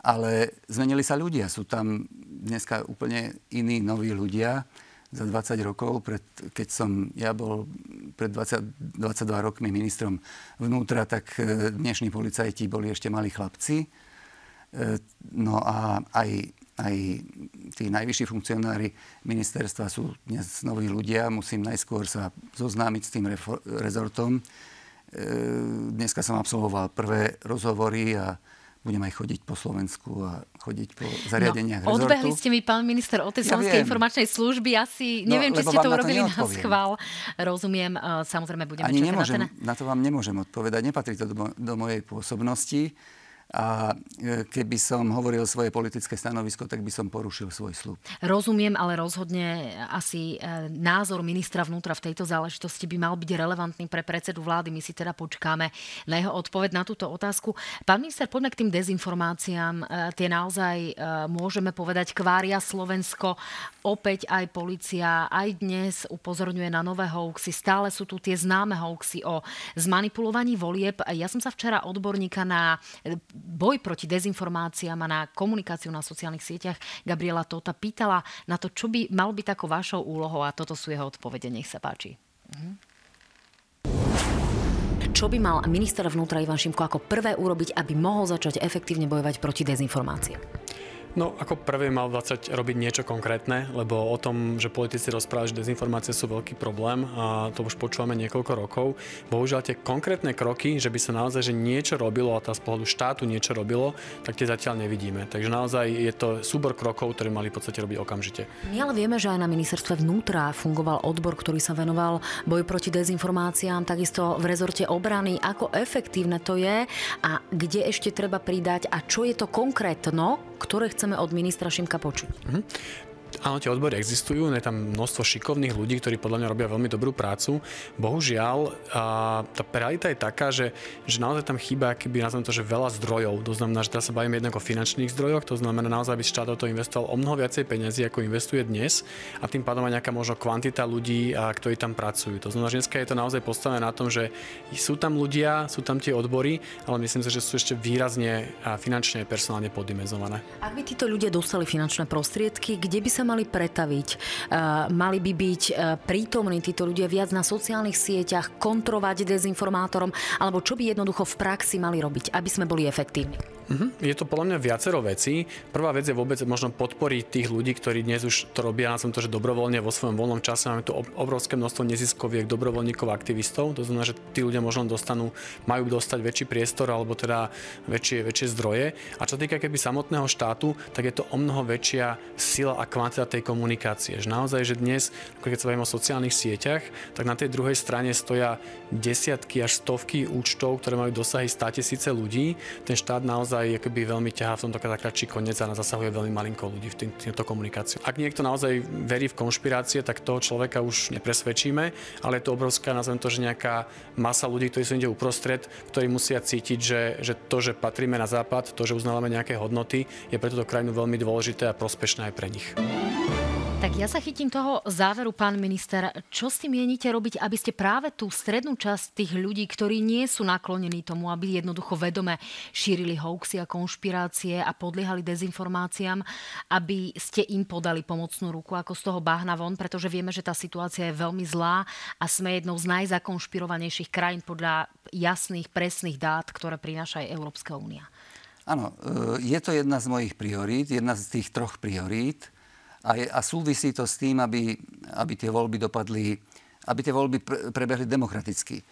ale zmenili sa ľudia. Sú tam dneska úplne iní, noví ľudia za 20 rokov, pred, keď som ja bol pred 20, 22 rokmi ministrom vnútra, tak e, dnešní policajti boli ešte malí chlapci. E, no a aj, aj tí najvyšší funkcionári ministerstva sú dnes noví ľudia. Musím najskôr sa zoznámiť s tým rezortom. E, dneska som absolvoval prvé rozhovory a budem aj chodiť po Slovensku a chodiť po zariadeniach no, rezortu. Odbehli ste mi, pán minister, od tej ja Slovenskej informačnej služby. Asi no, neviem, či ste to urobili na, na schvál. Rozumiem, samozrejme budeme Ani čakať nemôžem, na ten... Na to vám nemôžem odpovedať, nepatrí to do, do mojej pôsobnosti. A e, keby som hovoril svoje politické stanovisko, tak by som porušil svoj slub. Rozumiem, ale rozhodne asi e, názor ministra vnútra v tejto záležitosti by mal byť relevantný pre predsedu vlády. My si teda počkáme na jeho odpoveď na túto otázku. Pán minister, poďme k tým dezinformáciám. E, tie naozaj môžeme povedať kvária Slovensko. Opäť aj policia aj dnes upozorňuje na nové hoaxy. Stále sú tu tie známe hoaxy o zmanipulovaní volieb. Ja som sa včera odborníka na boj proti dezinformáciám a na komunikáciu na sociálnych sieťach Gabriela Tota pýtala na to, čo by mal byť takou vašou úlohou a toto sú jeho odpovede. Nech sa páči. Mhm. Čo by mal minister vnútra Ivan Šimko ako prvé urobiť, aby mohol začať efektívne bojovať proti dezinformáciám? No, ako prvé mal začať robiť niečo konkrétne, lebo o tom, že politici rozprávajú, že dezinformácie sú veľký problém a to už počúvame niekoľko rokov. Bohužiaľ tie konkrétne kroky, že by sa naozaj že niečo robilo a tá z pohľadu štátu niečo robilo, tak tie zatiaľ nevidíme. Takže naozaj je to súbor krokov, ktoré mali v podstate robiť okamžite. My ale vieme, že aj na ministerstve vnútra fungoval odbor, ktorý sa venoval boju proti dezinformáciám, takisto v rezorte obrany. Ako efektívne to je a kde ešte treba pridať a čo je to konkrétno, ktoré chce chceme od ministra Šimka počuť. Áno, tie odbory existujú, je tam množstvo šikovných ľudí, ktorí podľa mňa robia veľmi dobrú prácu. Bohužiaľ, a tá realita je taká, že, že naozaj tam chýba, keby nazvem to, že veľa zdrojov. To znamená, že teraz sa bavíme jednak o finančných zdrojoch, to znamená naozaj, aby štát do toho investoval o mnoho viacej peniazy, ako investuje dnes a tým pádom aj nejaká možno kvantita ľudí, a, ktorí tam pracujú. To znamená, že dneska je to naozaj postavené na tom, že sú tam ľudia, sú tam tie odbory, ale myslím si, že sú ešte výrazne finančne a personálne poddimenzované. Ak by títo ľudia dostali finančné prostriedky, kde by sa mali pretaviť. E, mali by byť e, prítomní títo ľudia viac na sociálnych sieťach, kontrovať dezinformátorom, alebo čo by jednoducho v praxi mali robiť, aby sme boli efektívni. Uh-huh. Je to podľa mňa viacero vecí. Prvá vec je vôbec možno podporiť tých ľudí, ktorí dnes už to robia, na som že dobrovoľne vo svojom voľnom čase. Máme tu obrovské množstvo neziskoviek, dobrovoľníkov, aktivistov. To znamená, že tí ľudia možno dostanú, majú dostať väčší priestor alebo teda väčšie, väčšie zdroje. A čo týka keby samotného štátu, tak je to o mnoho väčšia sila a kvantita tej komunikácie. Že naozaj, že dnes, keď sa bavíme o sociálnych sieťach, tak na tej druhej strane stoja desiatky až stovky účtov, ktoré majú dosahy 100 tisíce ľudí. Ten štát naozaj akoby veľmi ťahá v tomto kratší koniec a zasahuje veľmi malinko ľudí v tým, týmto komunikáciu. Ak niekto naozaj verí v konšpirácie, tak toho človeka už nepresvedčíme, ale je to obrovská, nazvem to, že nejaká masa ľudí, ktorí sú inde uprostred, ktorí musia cítiť, že, že to, že patríme na západ, to, že uznávame nejaké hodnoty, je pre túto krajinu veľmi dôležité a prospešné aj pre nich. Tak ja sa chytím toho záveru, pán minister. Čo s tým mienite robiť, aby ste práve tú strednú časť tých ľudí, ktorí nie sú naklonení tomu, aby jednoducho vedome šírili hoaxy a konšpirácie a podliehali dezinformáciám, aby ste im podali pomocnú ruku ako z toho bahna von, pretože vieme, že tá situácia je veľmi zlá a sme jednou z najzakonšpirovanejších krajín podľa jasných, presných dát, ktoré prináša aj Európska únia. Áno, e, je to jedna z mojich priorít, jedna z tých troch priorít a, je, a súvisí to s tým, aby, aby tie voľby dopadli, aby tie voľby pre, prebehli demokraticky. E,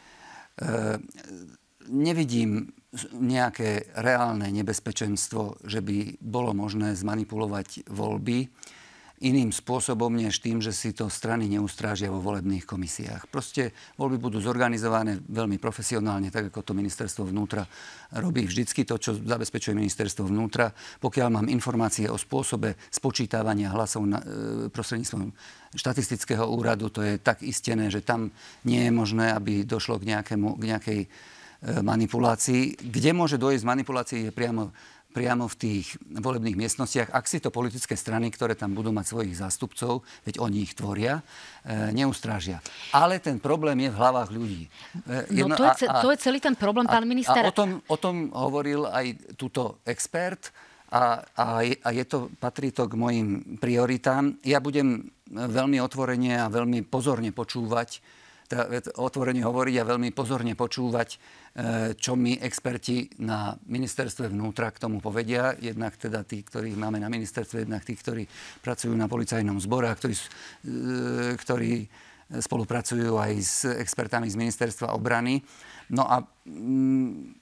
nevidím nejaké reálne nebezpečenstvo, že by bolo možné zmanipulovať voľby iným spôsobom, než tým, že si to strany neustrážia vo volebných komisiách. Proste voľby budú zorganizované veľmi profesionálne, tak ako to ministerstvo vnútra robí vždycky to, čo zabezpečuje ministerstvo vnútra. Pokiaľ mám informácie o spôsobe spočítavania hlasov na, e, prostredníctvom štatistického úradu, to je tak istené, že tam nie je možné, aby došlo k, nejakému, k nejakej e, manipulácii. Kde môže dojsť manipulácii je priamo priamo v tých volebných miestnostiach, ak si to politické strany, ktoré tam budú mať svojich zástupcov, veď oni ich tvoria, e, neustrážia. Ale ten problém je v hlavách ľudí. E, jedno, no to, je, a, to je celý ten problém, pán minister. A o tom, o tom hovoril aj túto expert a, a, a je to, patrí to k mojim prioritám. Ja budem veľmi otvorene a veľmi pozorne počúvať otvorene hovoriť a veľmi pozorne počúvať, e, čo mi experti na ministerstve vnútra k tomu povedia. Jednak teda tí, ktorých máme na ministerstve, jednak tí, ktorí pracujú na policajnom zbore a ktorí, e, ktorí spolupracujú aj s expertami z ministerstva obrany. No a mm,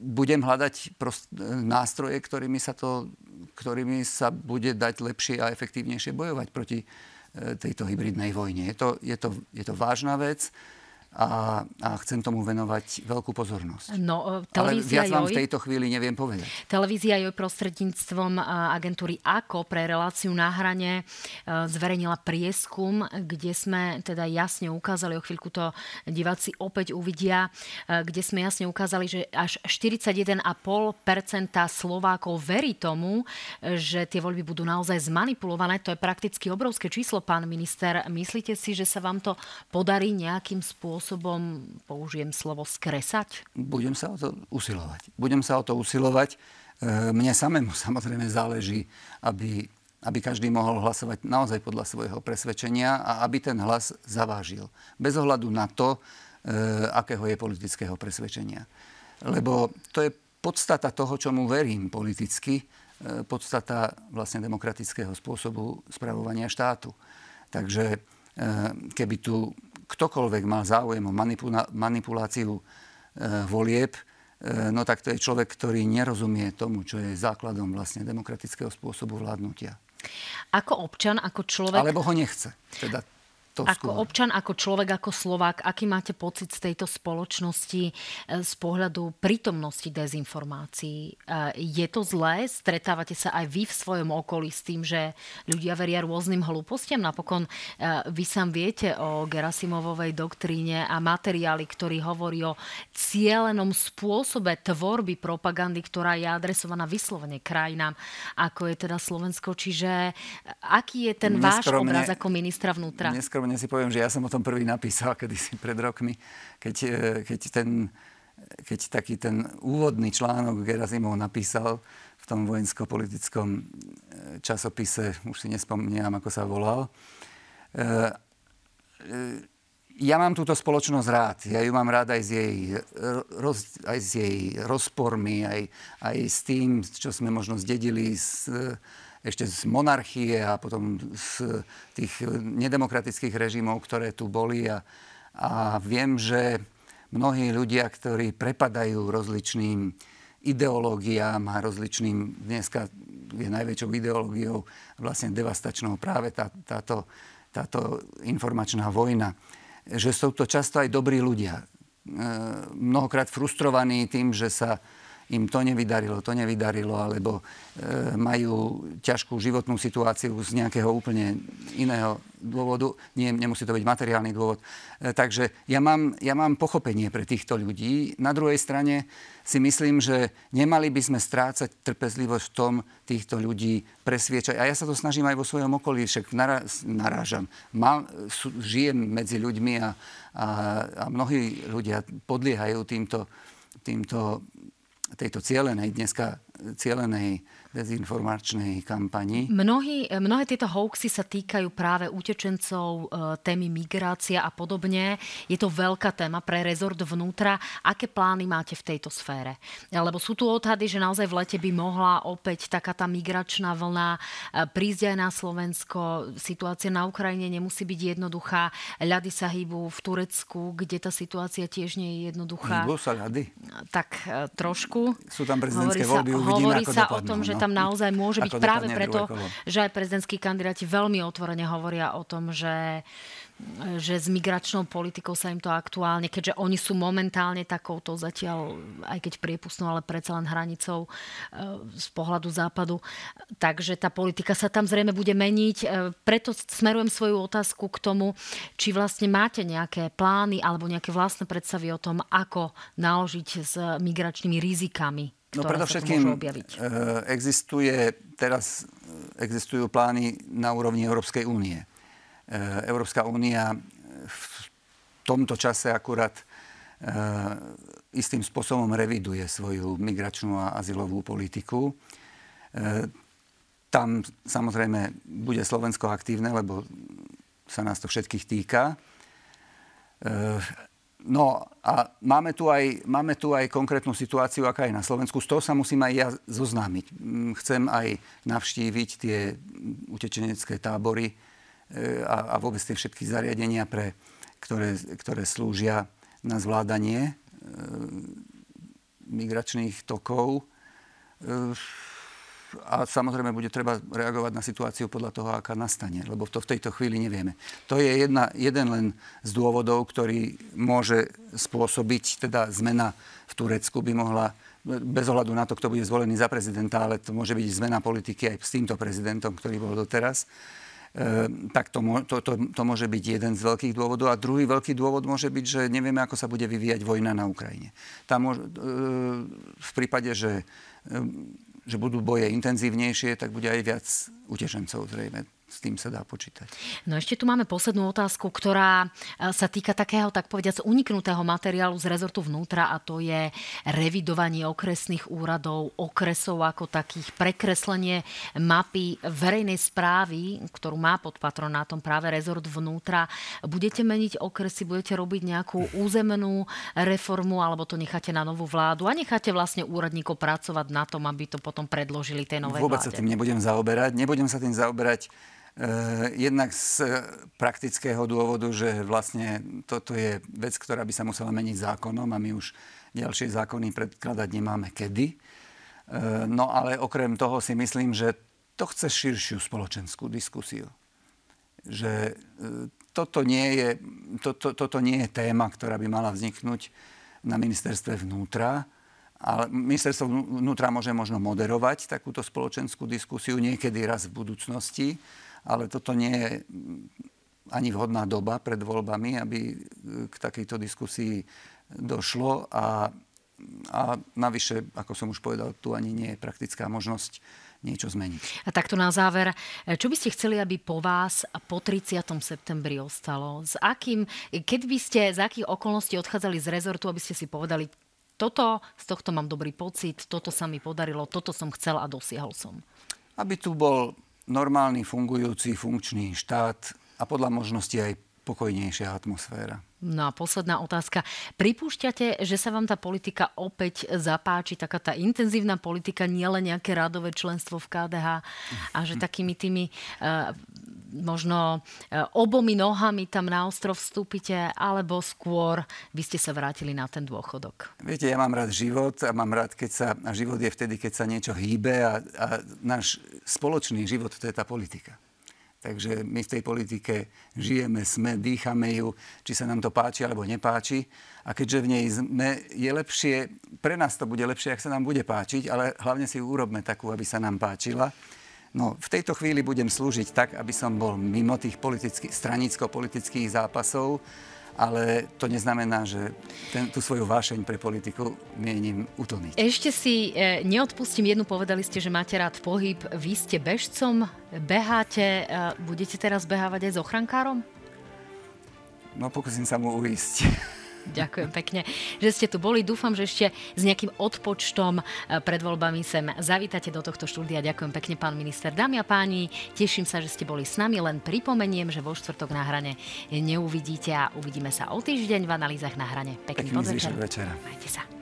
budem hľadať prost, nástroje, ktorými sa, to, ktorými sa bude dať lepšie a efektívnejšie bojovať proti tejto hybridnej vojne. Je to, je to, je to vážna vec a, a chcem tomu venovať veľkú pozornosť. No, Ale viac vám v tejto chvíli neviem povedať. Televízia joj prostredníctvom agentúry AKO pre reláciu na hrane zverejnila prieskum, kde sme teda jasne ukázali, o chvíľku to diváci opäť uvidia, kde sme jasne ukázali, že až 41,5% Slovákov verí tomu, že tie voľby budú naozaj zmanipulované. To je prakticky obrovské číslo, pán minister. Myslíte si, že sa vám to podarí nejakým spôsobom spôsobom, použijem slovo, skresať? Budem sa o to usilovať. Budem sa o to usilovať. E, mne samému samozrejme záleží, aby, aby každý mohol hlasovať naozaj podľa svojho presvedčenia a aby ten hlas zavážil. Bez ohľadu na to, e, akého je politického presvedčenia. Lebo to je podstata toho, čomu verím politicky, e, podstata vlastne demokratického spôsobu spravovania štátu. Takže keby tu ktokoľvek má záujem o manipuláciu e, volieb, e, no tak to je človek, ktorý nerozumie tomu, čo je základom vlastne demokratického spôsobu vládnutia. Ako občan, ako človek... Alebo ho nechce. Teda to ako skôr. občan, ako človek, ako Slovák, aký máte pocit z tejto spoločnosti e, z pohľadu prítomnosti dezinformácií? E, je to zlé? Stretávate sa aj vy v svojom okolí s tým, že ľudia veria rôznym hlúpostiam? Napokon e, vy sám viete o Gerasimovovej doktríne a materiály, ktorý hovorí o cielenom spôsobe tvorby propagandy, ktorá je adresovaná vyslovene krajinám, ako je teda Slovensko. Čiže aký je ten váš obraz ako ministra vnútra? neskromne si poviem, že ja som o tom prvý napísal kedysi pred rokmi, keď, e, keď, ten, keď taký ten úvodný článok Gerasimov napísal v tom vojensko-politickom e, časopise, už si nespomínam, ako sa volal. E, ja mám túto spoločnosť rád. Ja ju mám rád aj s jej, roz, aj s jej rozpormi, aj, aj s tým, čo sme možno zdedili z, ešte z monarchie a potom z tých nedemokratických režimov, ktoré tu boli. A, a viem, že mnohí ľudia, ktorí prepadajú rozličným ideológiám a rozličným, dneska je najväčšou ideológiou vlastne devastačnou práve tá, táto, táto informačná vojna, že sú to často aj dobrí ľudia. E, mnohokrát frustrovaní tým, že sa im to nevydarilo, to nevydarilo, alebo e, majú ťažkú životnú situáciu z nejakého úplne iného dôvodu. Nie, nemusí to byť materiálny dôvod. E, takže ja mám, ja mám pochopenie pre týchto ľudí. Na druhej strane si myslím, že nemali by sme strácať trpezlivosť v tom týchto ľudí presviečať. A ja sa to snažím aj vo svojom okolí, však narážam. Mám, sú, žijem medzi ľuďmi a, a, a mnohí ľudia podliehajú týmto, týmto tejto cieľenej, dneska cieľenej dezinformačnej kampani. Mnohí, mnohé tieto hoaxy sa týkajú práve utečencov, e, témy migrácia a podobne. Je to veľká téma pre rezort vnútra. Aké plány máte v tejto sfére? Lebo sú tu odhady, že naozaj v lete by mohla opäť taká tá migračná vlna e, prísť aj na Slovensko. Situácia na Ukrajine nemusí byť jednoduchá. Ľady sa hýbu v Turecku, kde tá situácia tiež nie je jednoduchá. Hýbu sa ľady? Tak e, trošku. Sú tam prezidentské voľby, uvidíme, hovorí sa dopadnú, o tom, že no. Tam naozaj môže byť práve preto, že aj prezidentskí kandidáti veľmi otvorene hovoria o tom, že že s migračnou politikou sa im to aktuálne, keďže oni sú momentálne takouto zatiaľ, aj keď priepustnou, ale predsa len hranicou e, z pohľadu západu. Takže tá politika sa tam zrejme bude meniť. E, preto smerujem svoju otázku k tomu, či vlastne máte nejaké plány alebo nejaké vlastné predstavy o tom, ako naložiť s migračnými rizikami No predovšetkým e, existuje, teraz e, existujú plány na úrovni Európskej únie. E, Európska únia v tomto čase akurát istým spôsobom reviduje svoju migračnú a azylovú politiku. Tam samozrejme bude Slovensko aktívne, lebo sa nás to všetkých týka. No a máme tu, aj, máme tu aj konkrétnu situáciu, aká je na Slovensku. Z toho sa musím aj ja zoznámiť. Mm, chcem aj navštíviť tie utečenecké tábory e, a, a vôbec tie všetky zariadenia, pre, ktoré, ktoré slúžia na zvládanie e, migračných tokov. A samozrejme bude treba reagovať na situáciu podľa toho, aká nastane, lebo to v tejto chvíli nevieme. To je jedna, jeden len z dôvodov, ktorý môže spôsobiť, teda zmena v Turecku by mohla bez ohľadu na to, kto bude zvolený za prezidenta, ale to môže byť zmena politiky aj s týmto prezidentom, ktorý bol doteraz, e, tak to, to, to, to môže byť jeden z veľkých dôvodov. A druhý veľký dôvod môže byť, že nevieme, ako sa bude vyvíjať vojna na Ukrajine. Tam môže, e, v prípade, že e, že budú boje intenzívnejšie, tak bude aj viac utešencov zrejme s tým sa dá počítať. No ešte tu máme poslednú otázku, ktorá e, sa týka takého, tak povediac, uniknutého materiálu z rezortu vnútra a to je revidovanie okresných úradov, okresov ako takých, prekreslenie mapy verejnej správy, ktorú má pod patronátom práve rezort vnútra. Budete meniť okresy, budete robiť nejakú územnú reformu alebo to necháte na novú vládu a necháte vlastne úradníkov pracovať na tom, aby to potom predložili tej novej Vôbec vláde? sa tým nebudem zaoberať. Nebudem sa tým zaoberať jednak z praktického dôvodu, že vlastne toto je vec, ktorá by sa musela meniť zákonom a my už ďalšie zákony predkladať nemáme kedy. Eh, no ale okrem toho si myslím, že to chce širšiu spoločenskú diskusiu. Že eh, toto nie je, to, to, toto nie je téma, ktorá by mala vzniknúť na ministerstve vnútra, ale ministerstvo vnútra môže možno moderovať takúto spoločenskú diskusiu niekedy raz v budúcnosti, ale toto nie je ani vhodná doba pred voľbami, aby k takejto diskusii došlo a, a navyše, ako som už povedal, tu ani nie je praktická možnosť niečo zmeniť. A takto na záver, čo by ste chceli, aby po vás po 30. septembri ostalo? S akým, keď by ste, z akých okolností odchádzali z rezortu, aby ste si povedali, toto, z tohto mám dobrý pocit, toto sa mi podarilo, toto som chcel a dosiahol som? Aby tu bol normálny, fungujúci, funkčný štát a podľa možnosti aj pokojnejšia atmosféra. No a posledná otázka. Pripúšťate, že sa vám tá politika opäť zapáči, taká tá intenzívna politika, nielen nejaké rádové členstvo v KDH a že takými tými uh, možno uh, obomi nohami tam na ostrov vstúpite, alebo skôr by ste sa vrátili na ten dôchodok? Viete, ja mám rád život a mám rád, keď sa, a život je vtedy, keď sa niečo hýbe a, a náš spoločný život to je tá politika. Takže my v tej politike žijeme, sme, dýchame ju, či sa nám to páči alebo nepáči. A keďže v nej sme, je lepšie, pre nás to bude lepšie, ak sa nám bude páčiť, ale hlavne si ju urobme takú, aby sa nám páčila. No, v tejto chvíli budem slúžiť tak, aby som bol mimo tých stranicko-politických zápasov ale to neznamená, že ten, tú svoju vášeň pre politiku mienim utlmiť. Ešte si e, neodpustím jednu, povedali ste, že máte rád pohyb. Vy ste bežcom, beháte, e, budete teraz behávať aj s ochrankárom? No pokúsim sa mu uísť. Ďakujem pekne, že ste tu boli. Dúfam, že ešte s nejakým odpočtom eh, pred voľbami sem zavítate do tohto štúdia. Ďakujem pekne, pán minister. Dámy a páni, teším sa, že ste boli s nami. Len pripomeniem, že vo štvrtok na hrane neuvidíte a uvidíme sa o týždeň v analýzach na hrane. Pekný, Pekný podvečer. Majte sa.